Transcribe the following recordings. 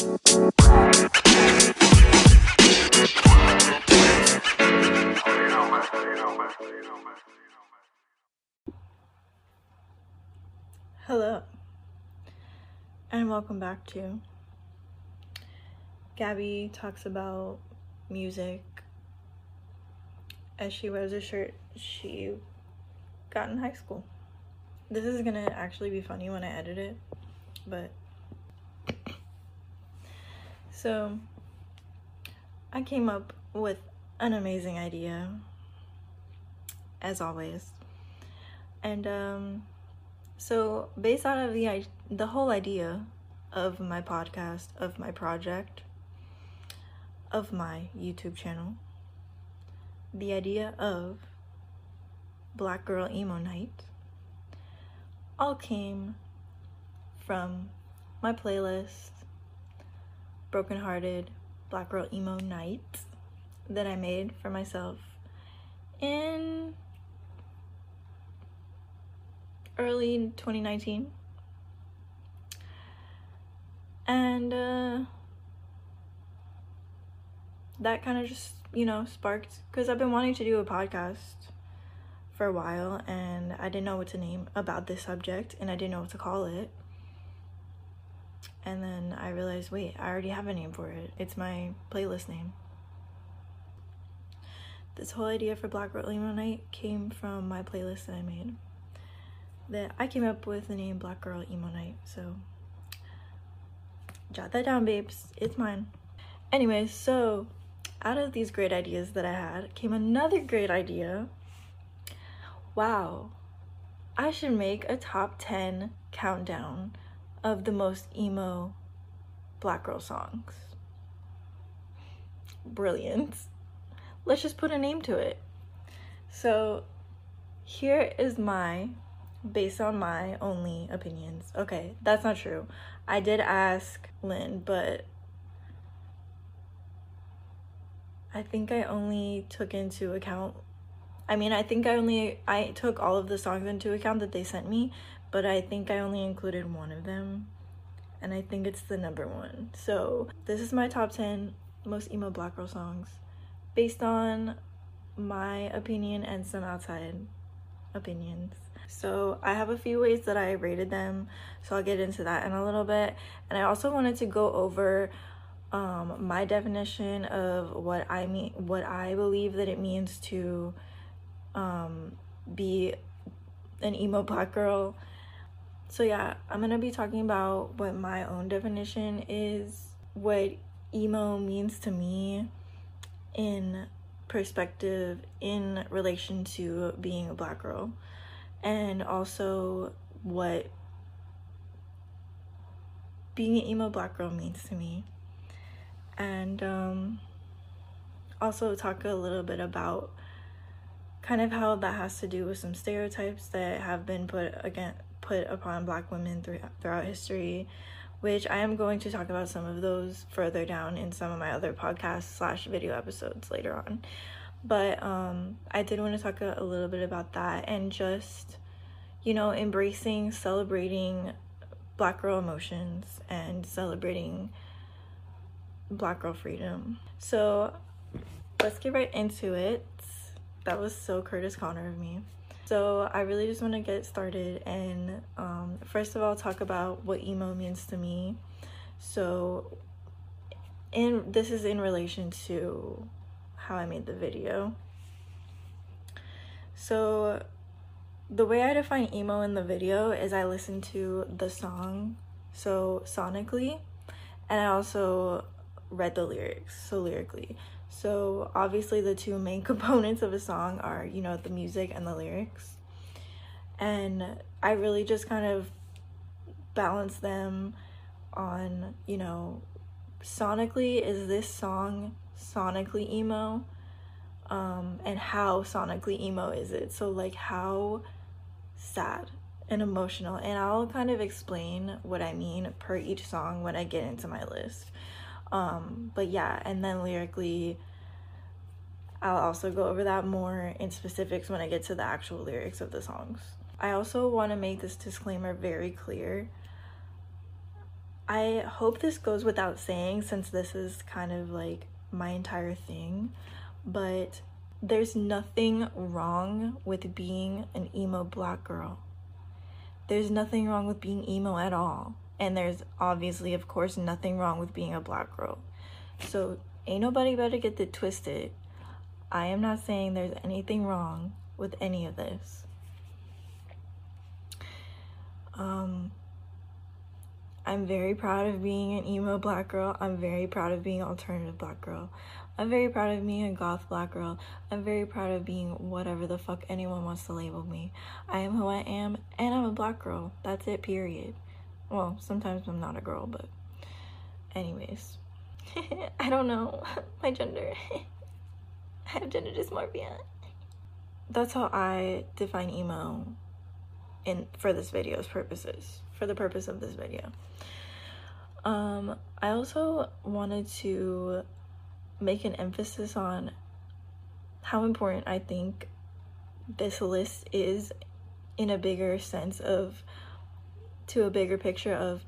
Hello, and welcome back to Gabby talks about music as she wears a shirt she got in high school. This is gonna actually be funny when I edit it, but so I came up with an amazing idea, as always, and um so, based out of the the whole idea of my podcast, of my project, of my YouTube channel, the idea of Black Girl Emo Night all came from my playlist Brokenhearted Black Girl Emo Night that I made for myself in early 2019. And uh, that kind of just, you know, sparked because I've been wanting to do a podcast for a while and I didn't know what to name about this subject and I didn't know what to call it. And then I realized, wait, I already have a name for it. It's my playlist name. This whole idea for Black Girl Emo Night came from my playlist that I made that I came up with the name Black Girl Emo Night. So jot that down, babes. It's mine. Anyway, so out of these great ideas that I had came another great idea. Wow, I should make a top 10 countdown of the most emo black girl songs. Brilliant. Let's just put a name to it. So here is my based on my only opinions. Okay, that's not true. I did ask Lynn, but I think I only took into account I mean, I think I only I took all of the songs into account that they sent me, but I think I only included one of them. And I think it's the number one. So, this is my top 10 most emo black girl songs based on my opinion and some outside opinions. So I have a few ways that I rated them, so I'll get into that in a little bit. And I also wanted to go over um, my definition of what I mean, what I believe that it means to um, be an emo black girl. So yeah, I'm gonna be talking about what my own definition is, what emo means to me in perspective in relation to being a black girl and also what being an emo black girl means to me. And um, also talk a little bit about kind of how that has to do with some stereotypes that have been put again put upon black women through, throughout history which i am going to talk about some of those further down in some of my other podcast slash video episodes later on but um, I did want to talk a little bit about that and just, you know, embracing, celebrating black girl emotions and celebrating black girl freedom. So let's get right into it. That was so Kurtis Conner of me. So I really just want to get started and um, first of all talk about what emo means to me. So in this is in relation to how I made the video. So the way I define emo in the video is I listen to the song so sonically and I also read the lyrics so lyrically. So obviously the two main components of a song are, you know, the music and the lyrics. And I really just kind of balance them on, you know, sonically is this song sonically emo? Um, and how sonically emo is it? So like how sad and emotional. And i'll kind of explain what i mean per each song when i get into my list. Um, but yeah and then lyrically i'll also go over that more in specifics when i get to the actual lyrics of the songs i also want to make this disclaimer very clear I hope this goes without saying since this is kind of like my entire thing, but there's nothing wrong with being an emo black girl. There's nothing wrong with being emo at all. And there's obviously, of course, nothing wrong with being a black girl. So ain't nobody better get it twisted. I am not saying there's anything wrong with any of this. Um, I'm very proud of being an emo black girl. I'm very proud of being alternative black girl. I'm very proud of being a goth black girl. I'm very proud of being whatever the fuck anyone wants to label me. I am who I am, and I'm a black girl. That's it, period. Well, sometimes I'm not a girl, but anyways. I don't know my gender. I have gender dysmorphia. That's how I define emo in for this video's purposes, for the purpose of this video. Um, I also wanted to make an emphasis on how important I think this list is in a bigger sense of to a bigger picture of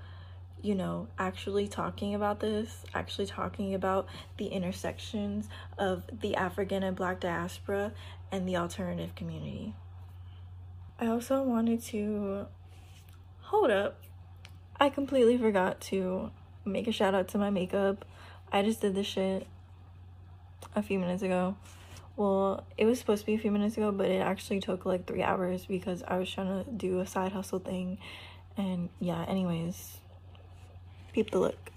you know actually talking about this actually talking about the intersections of the african and black diaspora and the alternative community i also wanted to hold up i completely forgot to make a shout out to my makeup i just did this shit a few minutes ago. Well, it was supposed to be a few minutes ago, but it actually took like three hours because I was trying to do a side hustle thing. And yeah, anyways, peep the look.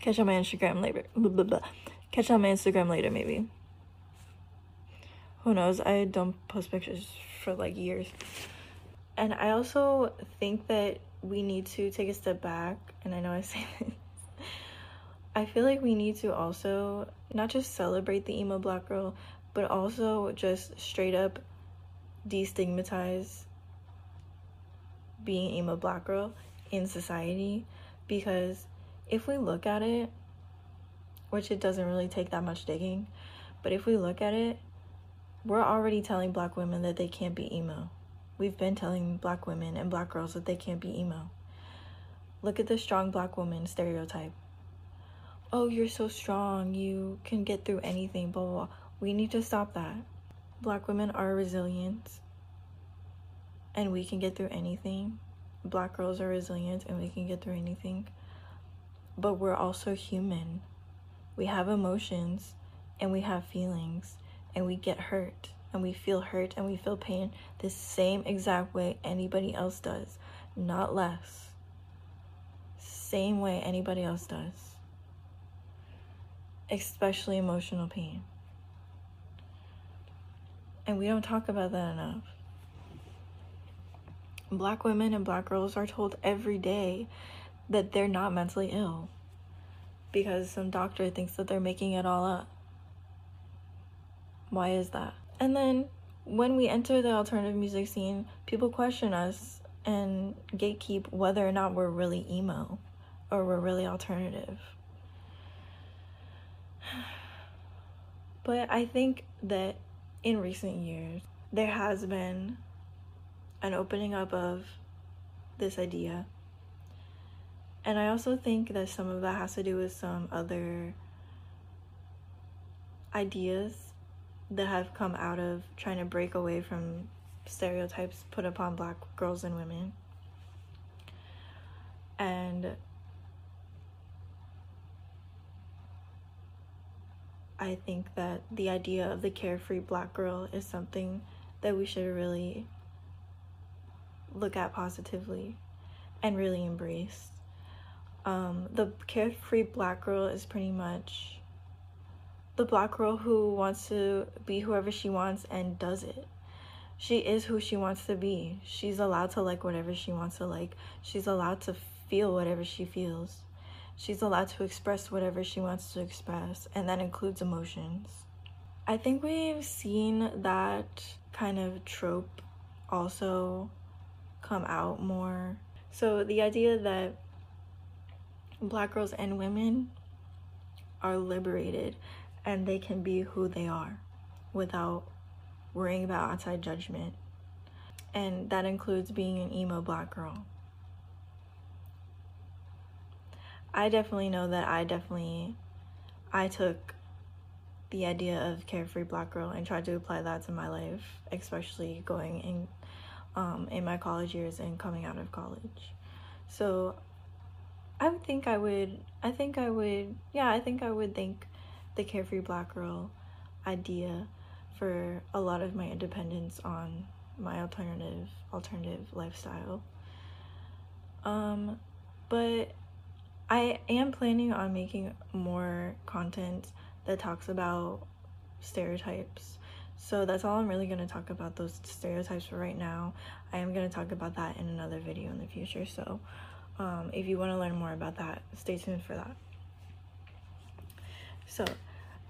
Catch on my Instagram later. Blah, blah, blah. Catch on my Instagram later, maybe. Who knows? I don't post pictures for like years. And I also think that we need to take a step back. And I know I say this I feel like we need to also not just celebrate the emo black girl, but also just straight up destigmatize being emo black girl in society because if we look at it, which it doesn't really take that much digging, but if we look at it, we're already telling black women that they can't be emo. We've been telling black women and black girls that they can't be emo. Look at the strong black woman stereotype oh, you're so strong, you can get through anything, blah, blah, blah. We need to stop that. Black women are resilient and we can get through anything. Black girls are resilient and we can get through anything. But we're also human. We have emotions and we have feelings and we get hurt and we feel hurt and we feel pain the same exact way anybody else does, not less. Same way anybody else does especially emotional pain. And we don't talk about that enough. Black women and black girls are told every day that they're not mentally ill because some doctor thinks that they're making it all up. Why is that? And then when we enter the alternative music scene, people question us and gatekeep whether or not we're really emo or we're really alternative. But I think that in recent years, there has been an opening up of this idea. And I also think that some of that has to do with some other ideas that have come out of trying to break away from stereotypes put upon black girls and women. And I think that the idea of the carefree black girl is something that we should really look at positively and really embrace. Um, the carefree black girl is pretty much the black girl who wants to be whoever she wants and does it. She is who she wants to be. She's allowed to like whatever she wants to like. She's allowed to feel whatever she feels. She's allowed to express whatever she wants to express, and that includes emotions. I think we've seen that kind of trope also come out more. So, the idea that black girls and women are liberated and they can be who they are without worrying about outside judgment. And that includes being an emo black girl. I definitely know that I definitely I took the idea of carefree black girl and tried to apply that to my life, especially going in um, in my college years and coming out of college. So I would think I would I think I would yeah, I think I would think the carefree black girl idea for a lot of my independence on my alternative alternative lifestyle. Um but I am planning on making more content that talks about stereotypes. So that's all I'm really going to talk about those stereotypes for right now. I am going to talk about that in another video in the future. So um, if you want to learn more about that, stay tuned for that. So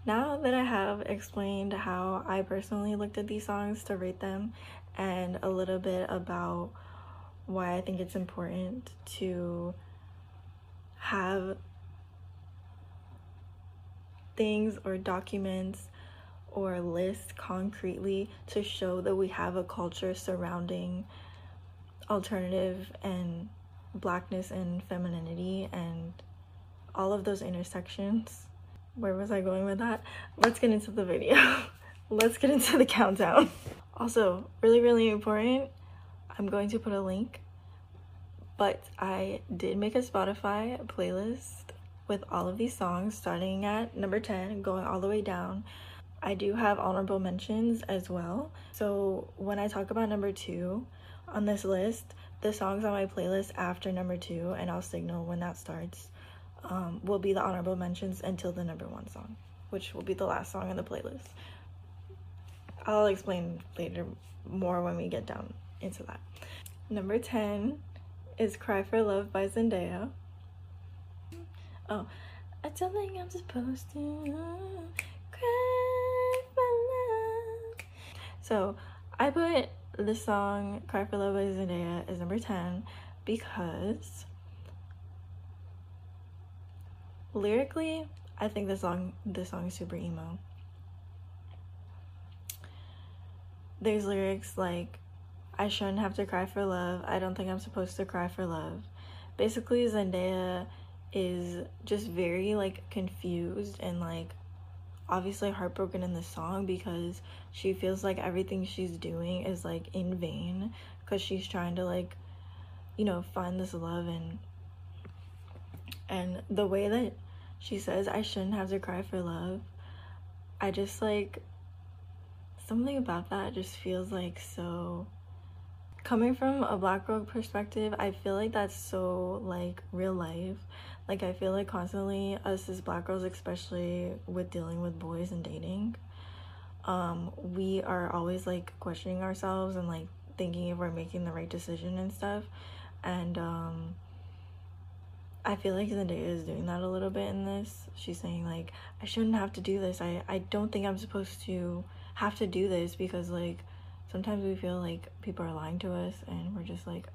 now that I have explained how I personally looked at these songs to rate them and a little bit about why I think it's important to have things or documents or list concretely to show that we have a culture surrounding alternative and blackness and femininity and all of those intersections. Where was I going with that? Let's get into the video. Let's get into the countdown. Also, really, really important, I'm going to put a link, but I did make a Spotify playlist with all of these songs starting at number 10 going all the way down. I do have honorable mentions as well. So when I talk about number 2 on this list, the songs on my playlist after number 2 and I'll signal when that starts um, will be the honorable mentions until the number 1 song, which will be the last song in the playlist. I'll explain later more when we get down into that. Number 10 is Cry for Love by Zendaya. Oh, I don't think I'm supposed to cry for love. So I put the song Cry for Love by Zendaya as number 10 because lyrically, I think the song this song is super emo. There's lyrics like I shouldn't have to cry for love. I don't think I'm supposed to cry for love. Basically, Zendaya is just very like confused and like obviously heartbroken in the song because she feels like everything she's doing is like in vain because she's trying to like you know find this love and and the way that she says I shouldn't have to cry for love I just like something about that just feels like so coming from a black girl perspective I feel like that's so like real life like i feel like constantly us as black girls especially with dealing with boys and dating um we are always like questioning ourselves and like thinking if we're making the right decision and stuff and um I feel like Zendaya is doing that a little bit in this. She's saying like I shouldn't have to do this. I I don't think I'm supposed to have to do this because like sometimes we feel like people are lying to us and we're just like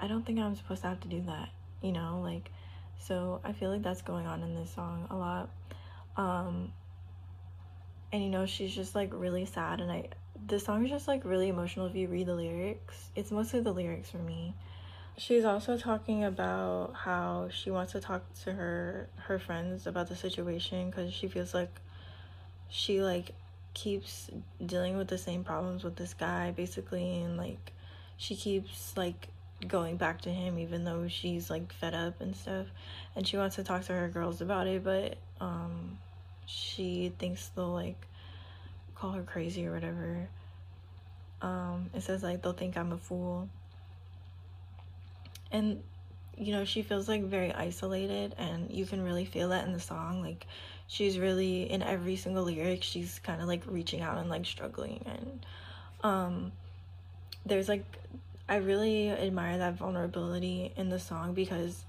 I don't think I'm supposed to have to do that you know like so i feel like that's going on in this song a lot. Um and you know she's just like really sad and i the song is just like really emotional. If you read the lyrics it's mostly the lyrics for me. She's also talking about how she wants to talk to her her friends about the situation because she feels like she like keeps dealing with the same problems with this guy basically and like she keeps like going back to him even though she's like fed up and stuff and she wants to talk to her girls about it but um she thinks they'll like call her crazy or whatever. Um it says like they'll think i'm a fool. And you know she feels like very isolated and you can really feel that in the song like she's really in every single lyric she's kind of like reaching out and like struggling and um there's like I really admire that vulnerability in the song because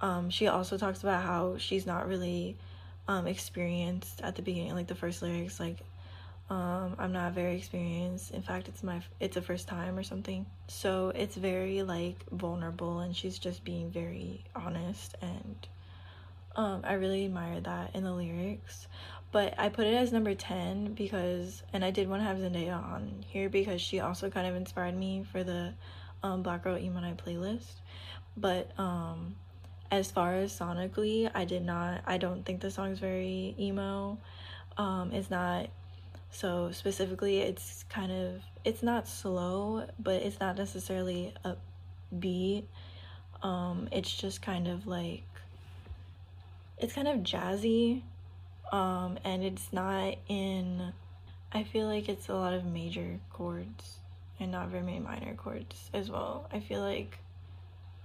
um, she also talks about how she's not really um, experienced at the beginning, like the first lyrics, like um, I'm not very experienced. In fact, it's my it's a first time or something. So it's very like vulnerable, and she's just being very honest, and um, I really admire that in the lyrics. But I put it as number 10 because, and I did want to have Zendaya on here because she also kind of inspired me for the um, Black Girl Emo Night playlist. But um, as far as sonically, I did not I don't think the song's very emo. Um it's not so specifically it's kind of it's not slow, but it's not necessarily a beat. Um it's just kind of like it's kind of jazzy. Um and it's not in I feel like it's a lot of major chords and not very many minor chords as well. I feel like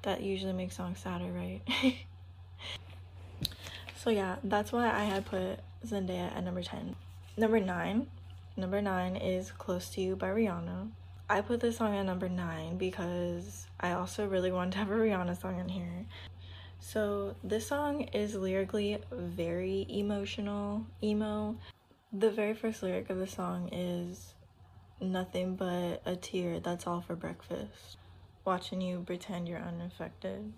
that usually makes songs sadder, right? so yeah, that's why I had put Zendaya at number 10. Number 9. Number 9 is Close to You by Rihanna. I put this song at number 9 because I also really wanted to have a Rihanna song in here. So this song is lyrically very emotional, emo. The very first lyric of the song is nothing but a tear, that's all for breakfast. Watching you pretend you're unaffected.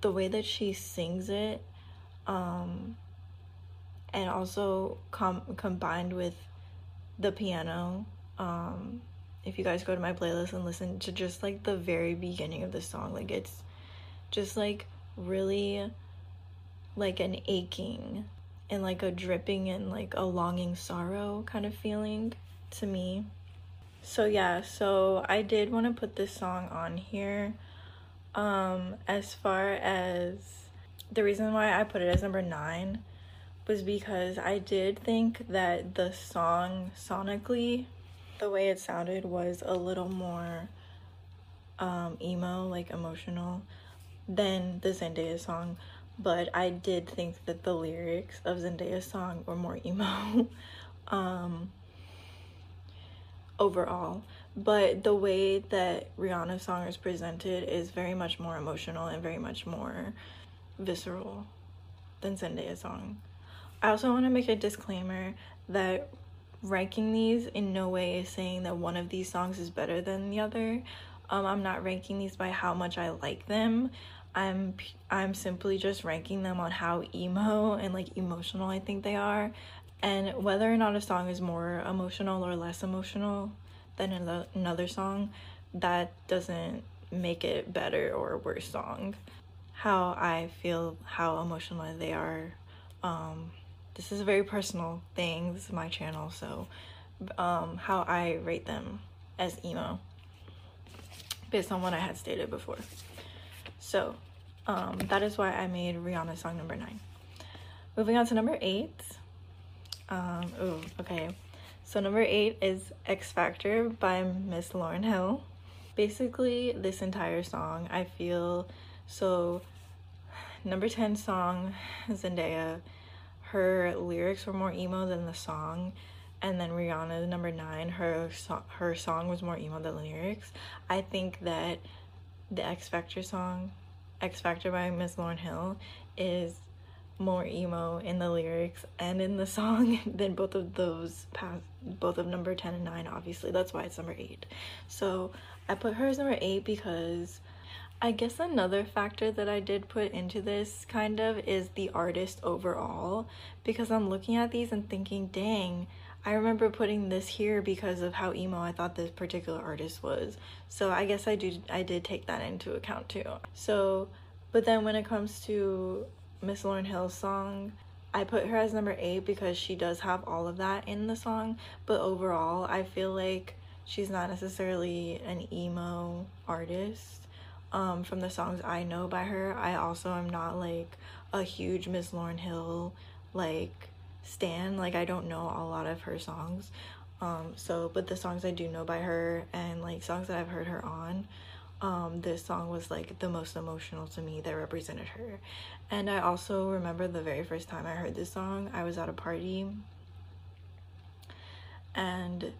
The way that she sings it, um, and also com- combined with the piano, um, if you guys go to my playlist and listen to just like the very beginning of the song, like it's just like really like an aching and like a dripping and like a longing sorrow kind of feeling to me. So yeah, so I did want to put this song on here. Um as far as the reason why I put it as number 9 was because I did think that the song sonically the way it sounded was a little more um emo, like emotional than the Zendaya song, but I did think that the lyrics of Zendaya's song were more emo. um overall. But the way that Rihanna's song is presented is very much more emotional and very much more visceral than Zendaya's song. I also want to make a disclaimer that ranking these in no way is saying that one of these songs is better than the other. Um, I'm not ranking these by how much I like them. I'm I'm simply just ranking them on how emo and like emotional I think they are. And whether or not a song is more emotional or less emotional than another song that doesn't make it better or worse song. How i feel how emotional they are um this is a very personal thing. This is my channel so um how i rate them as emo based on what i had stated before so um that is why i made rihanna song number nine moving on to number eight um, oh, okay. So number eight is X Factor by Miss Lauryn Hill. Basically, this entire song, I feel so. Number 10 song, Zendaya, her lyrics were more emo than the song. And then Rihanna, number nine, her so- her song was more emo than the lyrics. I think that the X Factor song, X Factor by Miss Lauryn Hill, is more emo in the lyrics and in the song than both of those past both of number 10 and 9 obviously. That's why it's number 8 so i put her as number 8 because i guess another factor that i did put into this kind of is the artist overall. Because i'm looking at these and thinking dang I remember putting this here because of how emo I thought this particular artist was. So I guess I do I did take that into account too. So but then when it comes to Miss Lauryn Hill's song. I put her as number eight because she does have all of that in the song, but overall, I feel like she's not necessarily an emo artist. Um, from the songs I know by her, I also am not like a huge Miss Lauryn Hill like stan. Like I don't know a lot of her songs. Um, so but the songs I do know by her and like songs that I've heard her on, um, this song was like the most emotional to me that represented her. And I also remember the very first time I heard this song, I was at a party and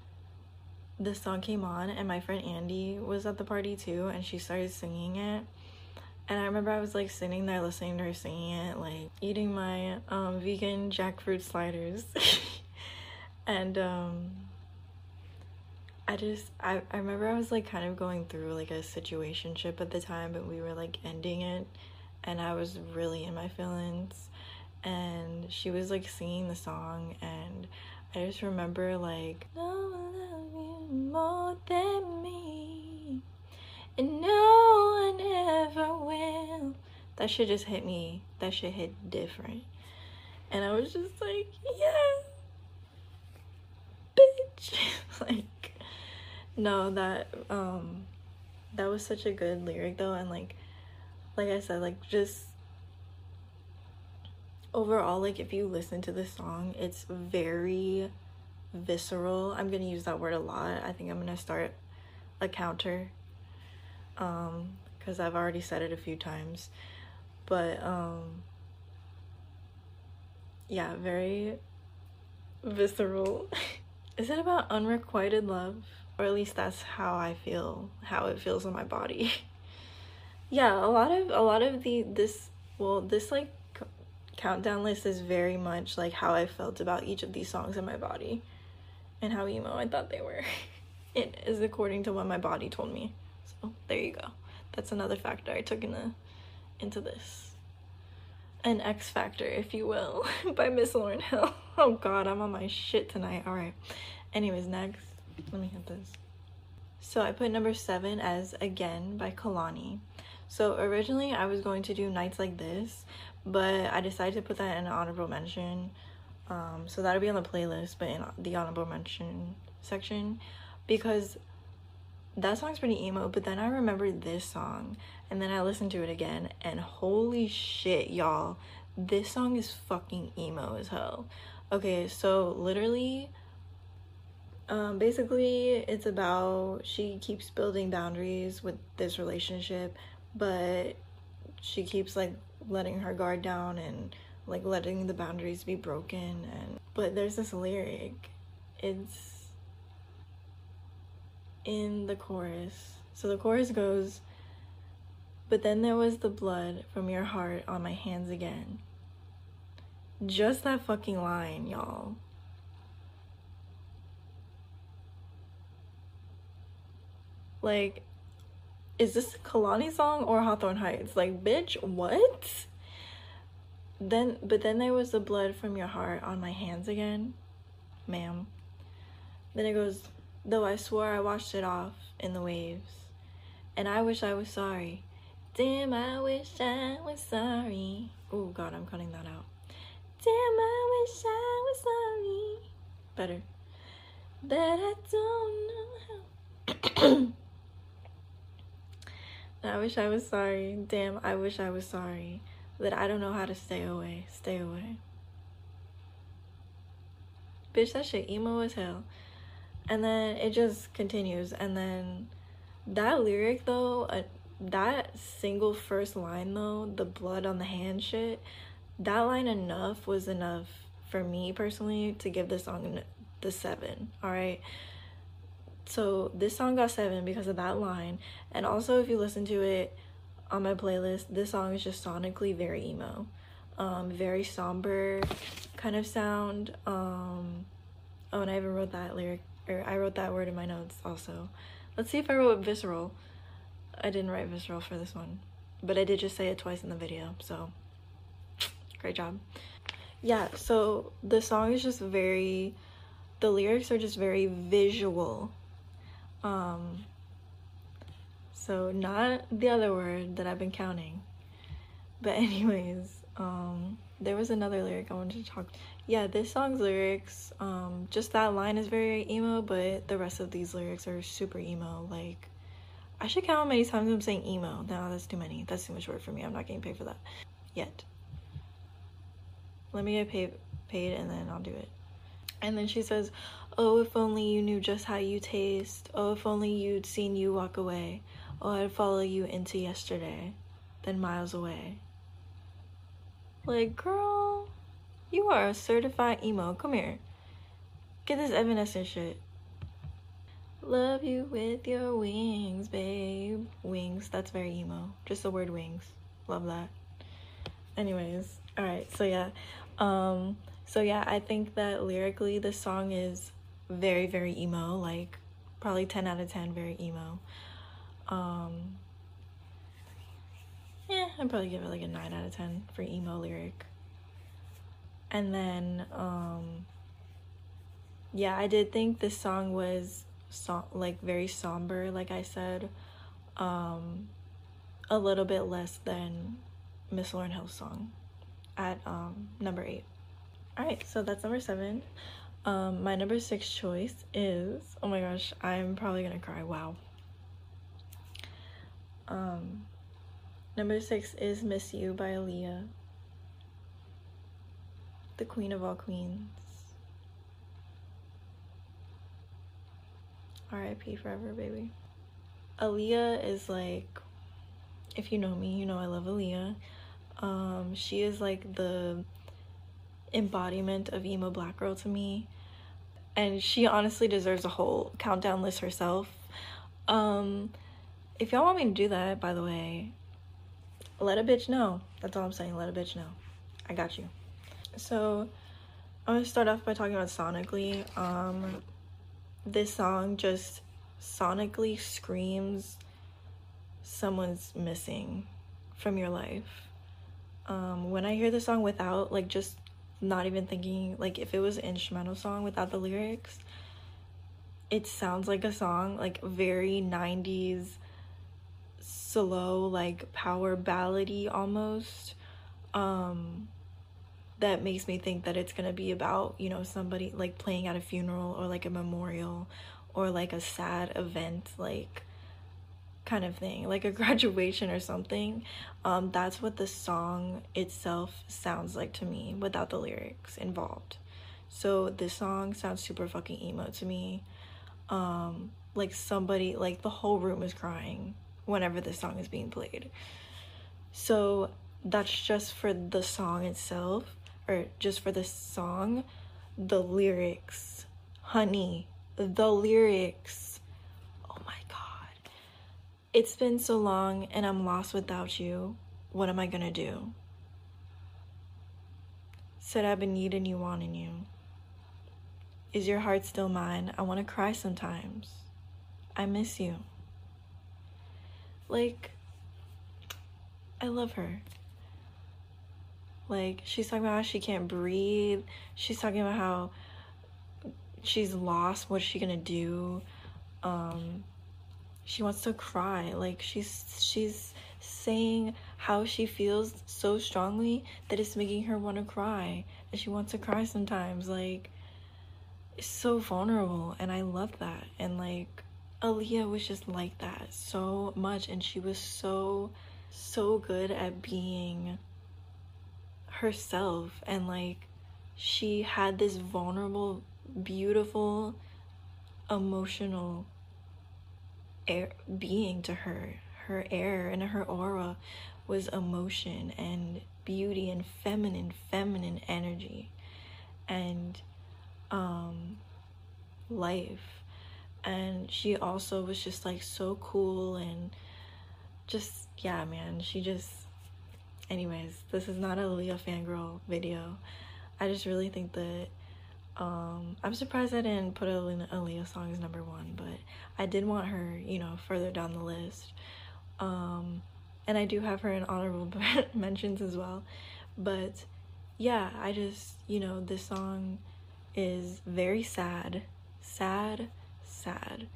this song came on and my friend Andy was at the party too and she started singing it. And I remember I was like sitting there listening to her singing it, like eating my um, vegan jackfruit sliders. and um, I just I, I remember I was like kind of going through like a situationship at the time, but we were like ending it. And I was really in my feelings. And she was like singing the song. And I just remember like no one love you more than me and no one ever will that shit just hit me. That shit hit different. And I was just like, yeah, bitch. like, no, that, um, that was such a good lyric though. And like, like I said, like just overall, like if you listen to the song, it's very visceral. I'm gonna use that word a lot. I think I'm gonna start a counter. Um, because I've already said it a few times. But um yeah, very visceral. Is it about unrequited love? Or at least that's how I feel, how it feels in my body. yeah, a lot of a lot of the this well, this like countdown list is very much like how I felt about each of these songs in my body and how emo I thought they were. it is according to what my body told me. So there you go. That's another factor I took into into this. An X Factor, if you will, by Miss Lauryn Hill. Oh god, I'm on my shit tonight. Alright. Anyways, next. Let me hit this. So I put number seven as Again by Kehlani. So originally I was going to do Nights Like This, but I decided to put that in an honorable mention. Um, so that'll be on the playlist, but in the honorable mention section because that song's pretty emo. But then I remembered this song, and then I listened to it again, and holy shit, y'all, this song is fucking emo as hell. Okay, so literally, um, basically, it's about she keeps building boundaries with this relationship, but she keeps like letting her guard down and like letting the boundaries be broken and but there's this lyric it's in the chorus so the chorus goes but then there was the blood from your heart on my hands again just that fucking line y'all like is this a Kehlani song or Hawthorne Heights? Like, bitch, what? Then, but then there was the blood from your heart on my hands again, ma'am. Then it goes, though I swore I washed it off in the waves, and I wish I was sorry. Damn, I wish I was sorry. Oh God, I'm cutting that out. Damn, I wish I was sorry. Better. But I don't know how. I wish I was sorry. Damn, I wish I was sorry. That I don't know how to stay away. Stay away. Bitch, that shit emo as hell. And then it just continues. And then that lyric though, uh, that single first line though, the blood on the hand shit, that line enough was enough for me personally to give this song the seven. All right so this song got seven because of that line and also if you listen to it on my playlist this song is just sonically very emo um very somber kind of sound um oh and i even wrote that lyric or i wrote that word in my notes also let's see if i wrote visceral i didn't write visceral for this one but i did just say it twice in the video so great job yeah so the song is just very the lyrics are just very visual um, so not the other word that I've been counting. But anyways, um, there was another lyric I wanted to talk. Yeah, this song's lyrics, um, just that line is very emo, but the rest of these lyrics are super emo. Like, I should count how many times I'm saying emo. No, that's too many. That's too much work for me. I'm not getting paid for that yet. Let me get paid, paid, and then I'll do it. And then she says, Oh, if only you knew just how you taste. Oh, if only you'd seen you walk away. Oh, I'd follow you into yesterday, then miles away. Like, girl, you are a certified emo. Come here. Get this Evanescence shit. Love you with your wings, babe. Wings, that's very emo. Just the word wings. Love that. Anyways, alright, so yeah. Um, so yeah, I think that lyrically the song is very very emo, like probably 10 out of 10 very emo. Um Yeah, I'd probably give it like a 9 out of 10 for emo lyric. And then um yeah, I did think this song was so like very somber like I said. Um a little bit less than Miss Lauryn Hill's song at um, number eight. All right, so that's number seven. Um, my number six choice is oh my gosh, I'm probably gonna cry. Wow. Um, number six is "Miss You" by Aaliyah, the queen of all queens. R.I.P. forever, baby. Aaliyah is like, if you know me, you know I love Aaliyah. Um, she is like the embodiment of emo black girl to me and she honestly deserves a whole countdown list herself um if y'all want me to do that by the way let a bitch know that's all i'm saying let a bitch know i got you so i'm gonna start off by talking about sonically. Um this song just sonically screams someone's missing from your life. Um when i hear the song without like just not even thinking like if it was an instrumental song without the lyrics it sounds like a song like very 90s slow like power ballady almost. Um that makes me think that it's going to be about you know somebody like playing at a funeral or like a memorial or like a sad event like kind of thing, like a graduation or something. Um, that's what the song itself sounds like to me without the lyrics involved. So this song sounds super fucking emo to me. Um, like somebody, like the whole room is crying whenever this song is being played. So that's just for the song itself, or just for the song. The lyrics, honey, the lyrics Oh my God. it's been so long and I'm lost without you. What am I gonna do? Said I've been needing you, wanting you. Is your heart still mine? I wanna cry sometimes. I miss you. Like, I love her. Like, she's talking about how she can't breathe. She's talking about how she's lost. What's she gonna do? Um, she wants to cry like she's she's saying how she feels so strongly that it's making her want to cry and she wants to cry sometimes like it's so vulnerable and i love that and like aaliyah was just like that so much and she was so so good at being herself and like she had this vulnerable beautiful emotional air being to her. Her air and her aura was emotion and beauty and feminine, feminine energy and um, life. And she also was just like so cool and just, yeah, man, she just, anyways, this is not Aaliyah fangirl video. I just really think that um, I'm surprised I didn't put Aaliyah song as number one, but I did want her, you know, further down the list. Um, and I do have her in honorable mentions as well. But yeah, I just, you know, this song is very sad, sad, sad.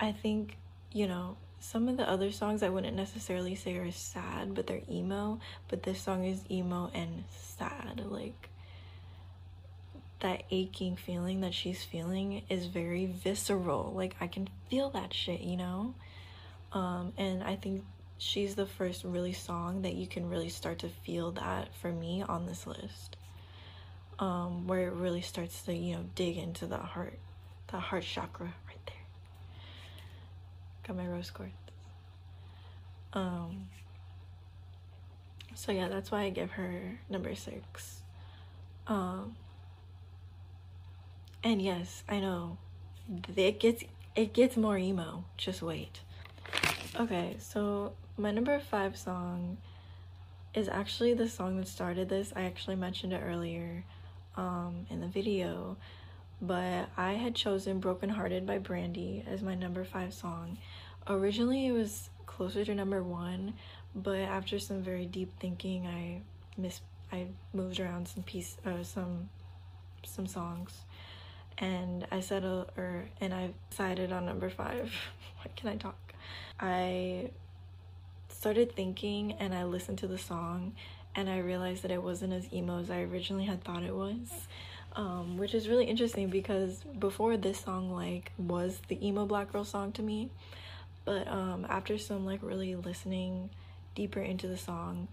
I think, you know, some of the other songs I wouldn't necessarily say are sad, but they're emo, but this song is emo and sad. Like, that aching feeling that she's feeling is very visceral. Like I can feel that shit, you know? Um, and I think she's the first really song that you can really start to feel that for me on this list. Um, where it really starts to, you know, dig into the heart, the heart chakra. Got my rose quartz. Um, so yeah, that's why I give her number six. Um, and yes, I know it gets it gets more emo. Just wait. Okay, so my number five song is actually the song that started this. I actually mentioned it earlier um, in the video, but I had chosen Broken Hearted by Brandy as my number five song. Originally, it was closer to number one, but after some very deep thinking, I miss I moved around some piece uh, some some songs and I settled or and I decided on number five. what can I talk? I started thinking and I listened to the song and I realized that it wasn't as emo as I originally had thought it was. Um, which is really interesting because before this song like was the emo black girl song to me but um, after some like really listening deeper into the song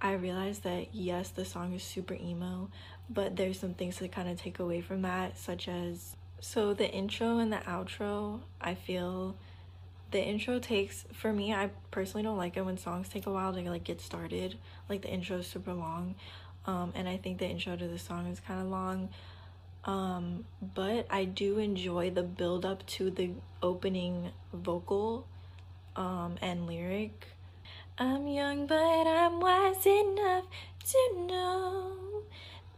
i realized that yes the song is super emo but there's some things to kind of take away from that such as so the intro and the outro i feel the intro takes for me i personally don't like it when songs take a while to like get started. Like the intro is super long um, and i think the intro to the song is kind of long. Um, but i do enjoy the build up to the opening vocal um, and lyric. I'm young but i'm wise enough to know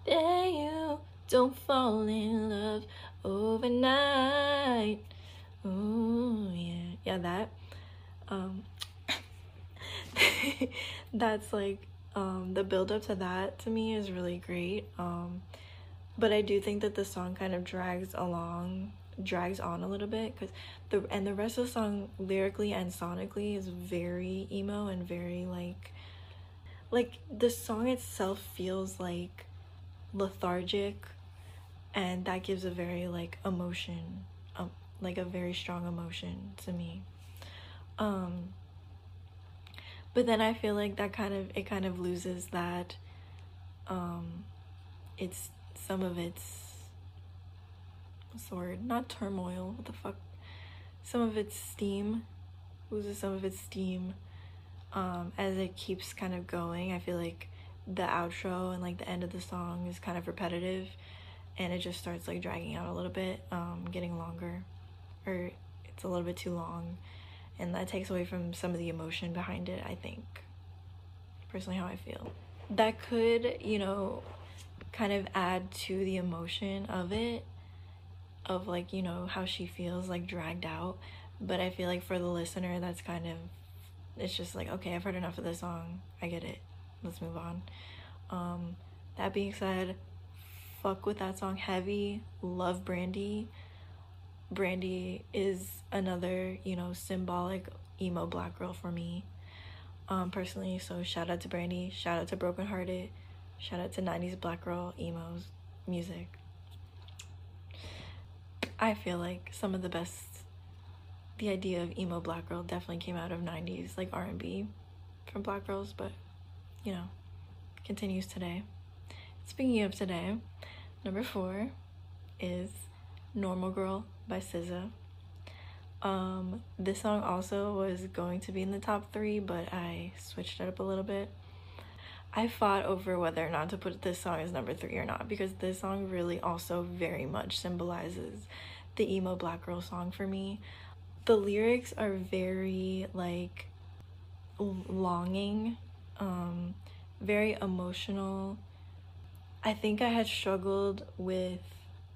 that you don't fall in love overnight. Oh yeah. Yeah that um that's like um the build up to that to me is really great um but i do think that the song kind of drags along drags on a little bit because the and the rest of the song lyrically and sonically is very emo and very like like the song itself feels like lethargic and that gives a very like emotion um, like a very strong emotion to me. Um but then i feel like that kind of it kind of loses that um it's some of its what's the word not turmoil. What the fuck? Some of its steam. Loses some of its steam um as it keeps kind of going. I feel like the outro and like the end of the song is kind of repetitive and it just starts like dragging out a little bit um getting longer or it's a little bit too long and that takes away from some of the emotion behind it i think. Personally how i feel. That could you know kind of add to the emotion of it of like you know how she feels like dragged out. But i feel like for the listener that's kind of it's just like okay i've heard enough of this song. I get it. Let's move on. Um that being said fuck with that song heavy. Love brandy. Brandy is another you know symbolic emo black girl for me. Um personally so shout out to brandy. Shout out to Brokenhearted, shout out to 90s black girl emos music I feel like some of the best the idea of emo black girl definitely came out of 90s like R&B from black girls but you know continues today. Speaking of today number four is normal girl by SZA um this song also was going to be in the top three but I switched it up a little bit I fought over whether or not to put this song as number three or not because this song really also very much symbolizes the emo black girl song for me. The lyrics are very like longing, um, very emotional. I think I had struggled with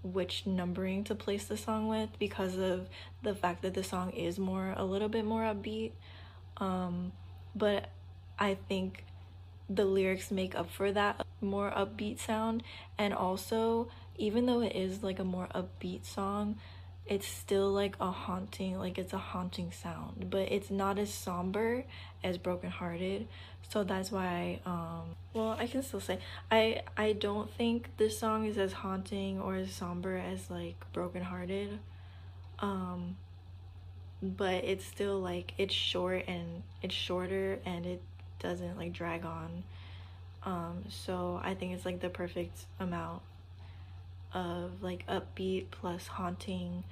which numbering to place the song with because of the fact that the song is more a little bit more upbeat. Um, but I think the lyrics make up for that more upbeat sound. And also even though it is like a more upbeat song it's still like a haunting like it's a haunting sound. But it's not as somber as brokenhearted so that's why um well i can still say i i don't think this song is as haunting or as somber as like brokenhearted um but it's still like it's short and it's shorter and it doesn't like drag on. Um so i think it's like the perfect amount of like upbeat plus haunting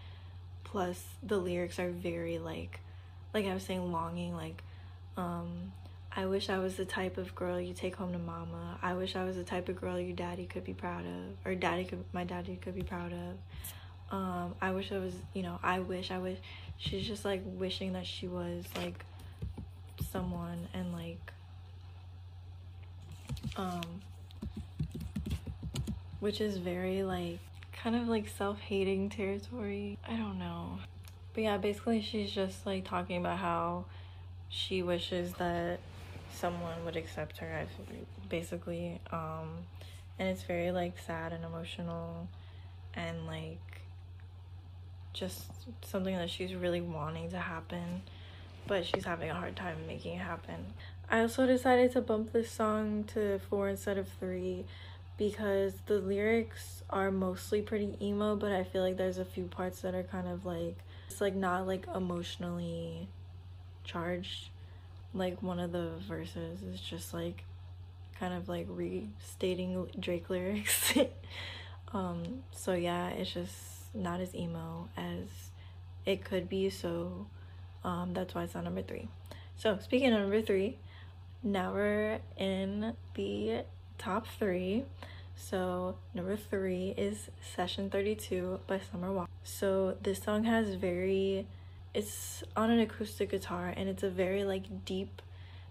plus the lyrics are very like like i was saying longing like um i wish i was the type of girl you take home to mama. I wish i was the type of girl your daddy could be proud of or daddy could my daddy could be proud of. Um i wish i was you know i wish i wish she's just like wishing that she was like someone and like um which is very like kind of like self-hating territory. I don't know. But yeah basically she's just like talking about how she wishes that someone would accept her basically. Um and it's very like sad and emotional and like just something that she's really wanting to happen but she's having a hard time making it happen. I also decided to bump this song to four instead of three because the lyrics are mostly pretty emo, but I feel like there's a few parts that are kind of like it's like not like emotionally charged. Like one of the verses is just like kind of like restating Drake lyrics. um so yeah, it's just not as emo as it could be, so um that's why it's on number 3. So, speaking of number 3, now we're in the top 3. So, number 3 is Session 32 by Summer Walker. So, this song has very it's on an acoustic guitar and it's a very like deep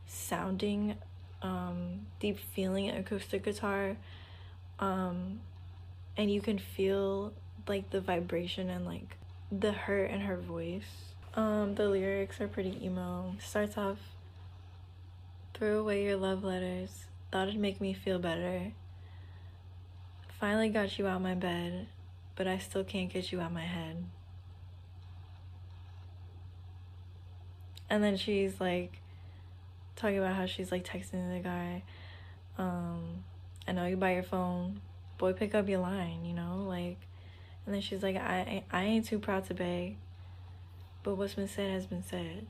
sounding um deep feeling acoustic guitar um and you can feel like the vibration and like the hurt in her voice um the lyrics are pretty emo starts off throw away your love letters. Thought it'd make me feel better. Finally got you out my bed but i still can't get you out my head. And then she's like talking about how she's like texting the guy um i know you buy your phone. Boy pick up your line you know like and then she's like i i ain't too proud to beg but what's been said has been said.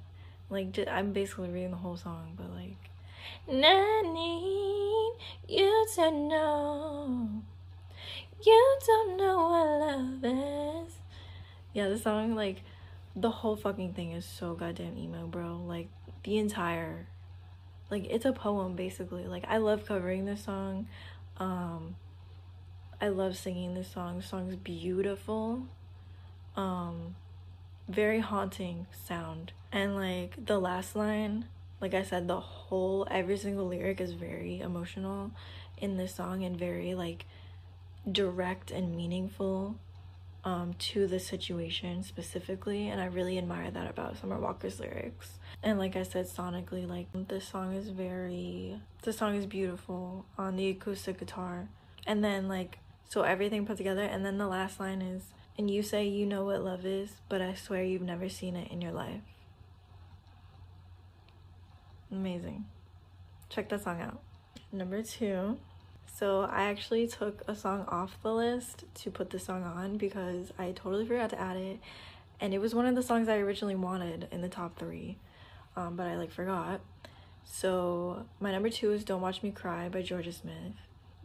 Like i'm basically reading the whole song but like I need you to know you don't know what love is yeah the song like the whole fucking thing is so goddamn emo, bro. Like the entire like it's a poem basically. Like I love covering this song. Um I love singing this song. The song's beautiful. Um very haunting sound. And like the last line, like I said, the whole every single lyric is very emotional in this song and very like direct and meaningful um, to the situation specifically, and I really admire that about Summer Walker's lyrics. And like I said, sonically, like this song is very, the song is beautiful on the acoustic guitar, and then like so everything put together, and then the last line is, and you say you know what love is, but I swear you've never seen it in your life. Amazing. Check that song out. Number two so I actually took a song off the list to put the song on because I totally forgot to add it. And it was one of the songs I originally wanted in the top three, um, but I like forgot. So my number two is Don't Watch Me Cry by Jorja Smith.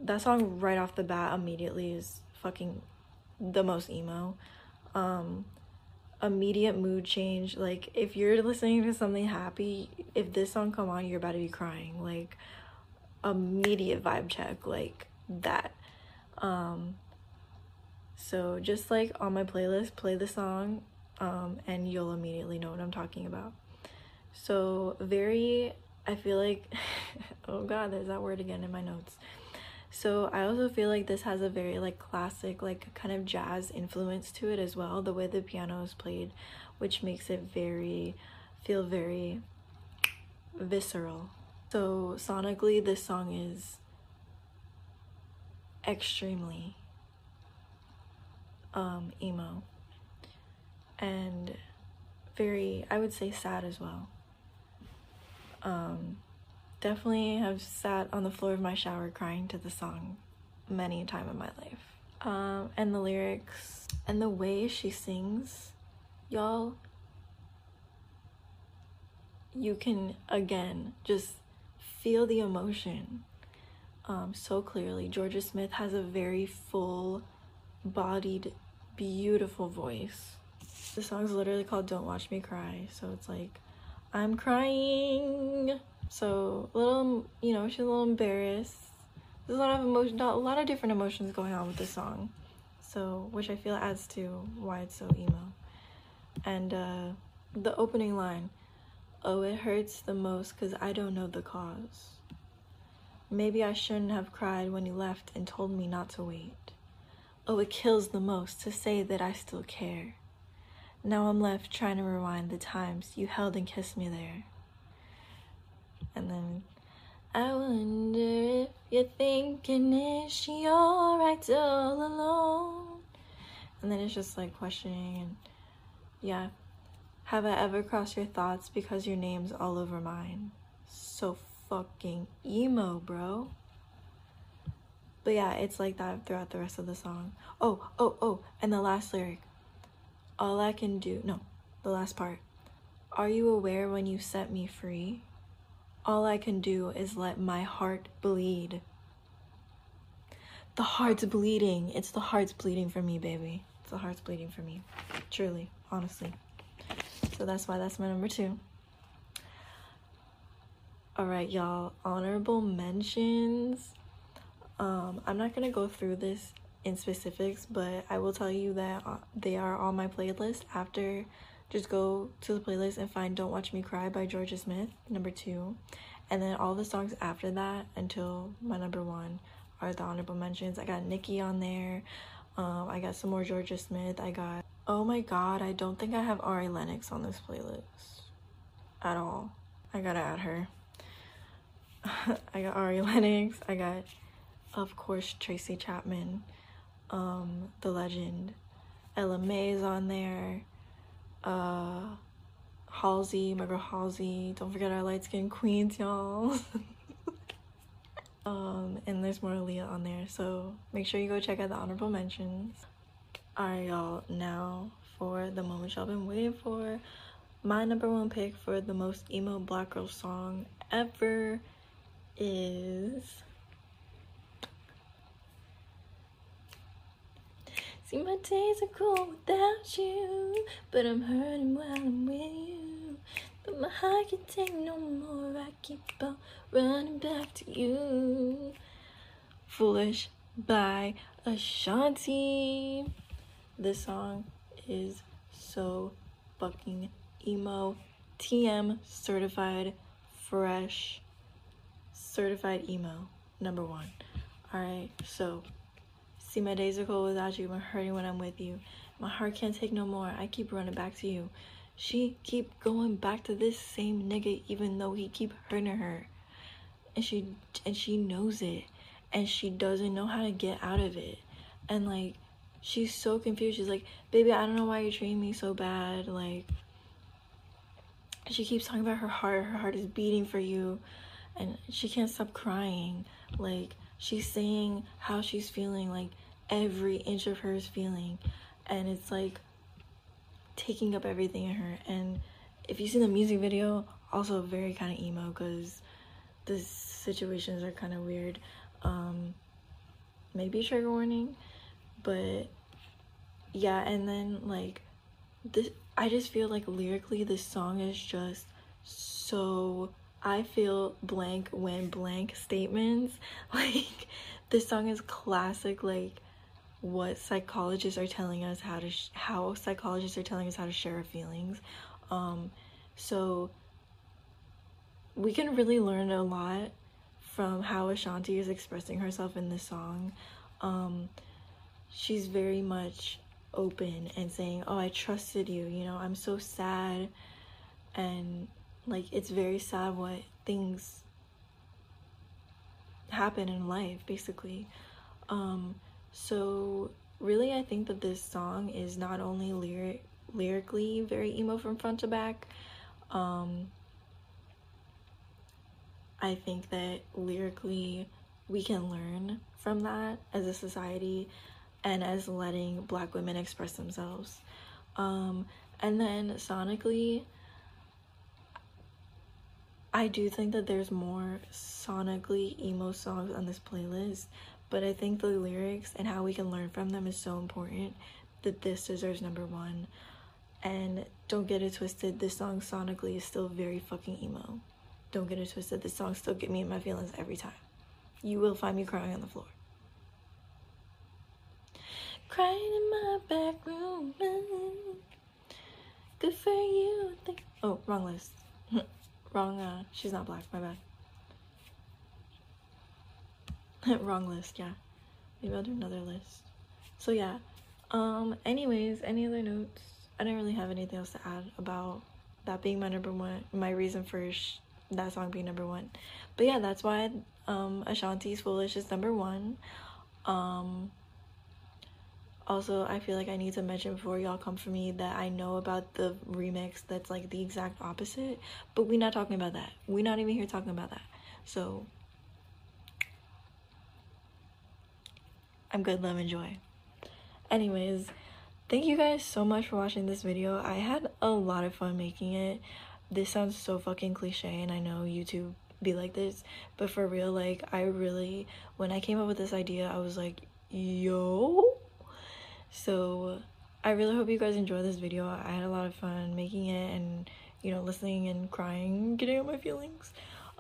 That song right off the bat immediately is fucking the most emo. Um, immediate mood change. Like if you're listening to something happy, if this song come on, you're about to be crying. Like immediate vibe check like that um so just like on my playlist play the song um and you'll immediately know what i'm talking about so very i feel like oh god there's that word again in my notes so i also feel like this has a very like classic like kind of jazz influence to it as well the way the piano is played which makes it very feel very visceral so sonically, this song is extremely um, emo and very, I would say, sad as well. Um, definitely have sat on the floor of my shower crying to the song many a time in my life. Um, and the lyrics and the way she sings, y'all, you can again just feel the emotion um, so clearly. Jorja Smith has a very full bodied, beautiful voice. The song's literally called Don't Watch Me Cry. So it's like, I'm crying. So a little, you know, she's a little embarrassed. There's a lot of emotion, a lot of different emotions going on with this song. So, which I feel adds to why it's so emo. And uh, the opening line, Oh, it hurts the most because I don't know the cause. Maybe I shouldn't have cried when you left and told me not to wait. Oh, it kills the most to say that I still care. Now I'm left trying to rewind the times you held and kissed me there. And then, I wonder if you're thinking, is she alright all alone? And then it's just like questioning and yeah, Have I ever crossed your thoughts because your name's all over mine? So fucking emo, bro. But yeah, it's like that throughout the rest of the song. Oh, oh, oh, and the last lyric. All I can do, no, the last part. Are you aware when you set me free? All I can do is let my heart bleed. The heart's bleeding. It's the heart's bleeding for me, baby. It's the heart's bleeding for me. Truly, honestly. So that's why that's my number two. All right, y'all. Honorable mentions. Um, I'm not gonna go through this in specifics, but I will tell you that uh, they are on my playlist. After, just go to the playlist and find "Don't Watch Me Cry" by Jorja Smith, number two, and then all the songs after that until my number one are the honorable mentions. I got Nicki on there. Um, I got some more Jorja Smith. I got oh my god, I don't think I have Ari Lennox on this playlist at all. I gotta add her. I got Ari Lennox. I got of course Tracy Chapman, um, the legend. Ella Mai is on there. Uh, Halsey, my girl Halsey. Don't forget our light skinned queens, y'all. um, and there's more Aaliyah on there, so make sure you go check out the honorable mentions. Alright, y'all. Now for the moment y'all been waiting for. My number one pick for the most emo black girl song ever is See, my days are cool without you, but I'm hurting while I'm with you. But my heart can take no more. I keep on running back to you. Foolish by Ashanti. This song is so fucking emo. TM certified fresh. Certified emo. Number one. Alright, so See, my days are cold without you. I'm hurting when I'm with you. My heart can't take no more. I keep running back to you. She keep going back to this same nigga even though he keep hurting her. And she and she knows it. And she doesn't know how to get out of it. And like she's so confused. She's like, baby, I don't know why you're treating me so bad. Like she keeps talking about her heart. Her heart is beating for you. And she can't stop crying. Like she's saying how she's feeling like every inch of her is feeling and it's like taking up everything in her and if you see the music video also very kind of emo because the situations are kind of weird um maybe trigger warning but yeah and then like this i just feel like lyrically this song is just so I feel blank when blank statements. Like, this song is classic, like, what psychologists are telling us how to, how psychologists are telling us how to share our feelings. Um, so, we can really learn a lot from how Ashanti is expressing herself in this song. Um, she's very much open and saying, Oh, I trusted you, you know, I'm so sad. And like it's very sad what things happen in life basically um so really i think that this song is not only lyric lyrically very emo from front to back um i think that lyrically we can learn from that as a society and as letting black women express themselves. Um and then sonically I do think that there's more sonically emo songs on this playlist, but I think the lyrics and how we can learn from them is so important that this deserves number one. And don't get it twisted, this song sonically is still very fucking emo. Don't get it twisted, this song still get me in my feelings every time. You will find me crying on the floor. Crying in my back room. Good for you. Oh, wrong list. Wrong, uh, she's not black, my bad. Wrong list, yeah. Maybe I'll do another list. So yeah, um, anyways, any other notes? I didn't really have anything else to add about that being my number one, my reason for that song being number one. But yeah, that's why um, Ashanti's Foolish is number one. Um, Also, I feel like I need to mention before y'all come for me that I know about the remix that's like the exact opposite, but we're not talking about that. We're not even here talking about that. So, I'm good, love, and joy. Anyways, thank you guys so much for watching this video. I had a lot of fun making it. This sounds so fucking cliche, and I know YouTube be like this, but for real, like, I really, when I came up with this idea, I was like, yo so I really hope you guys enjoy this video. I had a lot of fun making it and you know listening and crying, getting out my feelings.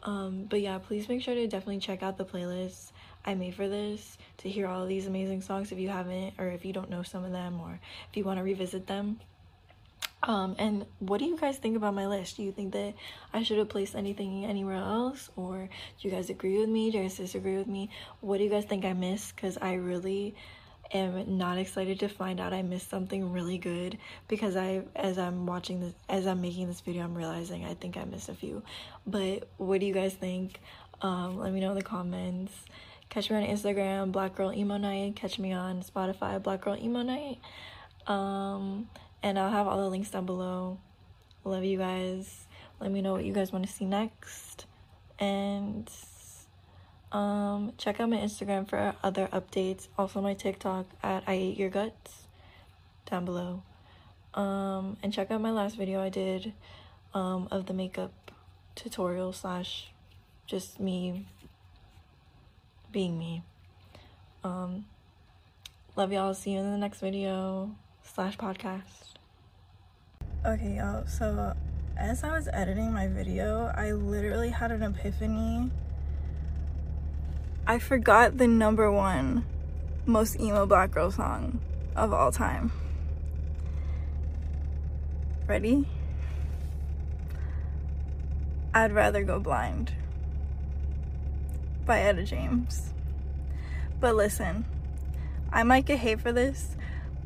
Um, but yeah, please make sure to definitely check out the playlist I made for this to hear all these amazing songs if you haven't or if you don't know some of them or if you want to revisit them. Um, and what do you guys think about my list? Do you think that I should have placed anything anywhere else? Or do you guys agree with me? Do you guys disagree with me? What do you guys think I missed? Because I really am not excited to find out I missed something really good because I as I'm watching this as I'm making this video I'm realizing I think I missed a few but what do you guys think um, let me know in the comments catch me on Instagram black girl emo night. Catch me on Spotify black girl emo night. Um, and I'll have all the links down below. Love you guys. Let me know what you guys want to see next. And um, check out my Instagram for other updates. Also my TikTok at I Ate Your Guts down below. Um, and check out my last video I did um, of the makeup tutorial slash just me being me. Um, love y'all. See you in the next video slash podcast. Okay, y'all. So as I was editing my video, I literally had an epiphany I forgot the number one most emo black girl song of all time. Ready? I'd rather go blind by Etta James. But listen, I might get hate for this,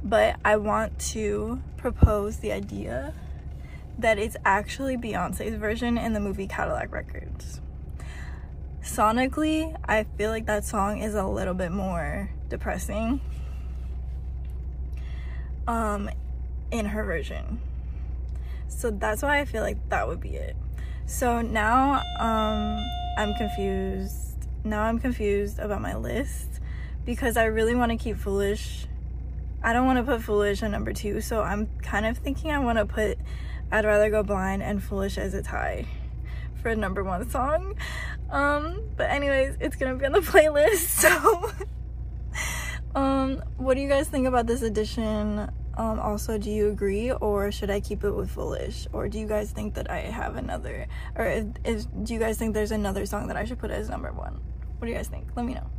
but I want to propose the idea that it's actually Beyonce's version in the movie Cadillac Records. Sonically i feel like that song is a little bit more depressing um in her version. So that's why i feel like that would be it. So now um i'm confused now i'm confused about my list because i really want to keep foolish. I don't want to put foolish at number two so i'm kind of thinking i want to put i'd rather go blind and foolish as a tie for a number one song. Um but anyways it's gonna be on the playlist so um what do you guys think about this edition? Um also do you agree or should i keep it with foolish? Or do you guys think that i have another or if, if do you guys think there's another song that i should put as number one what do you guys think? Let me know.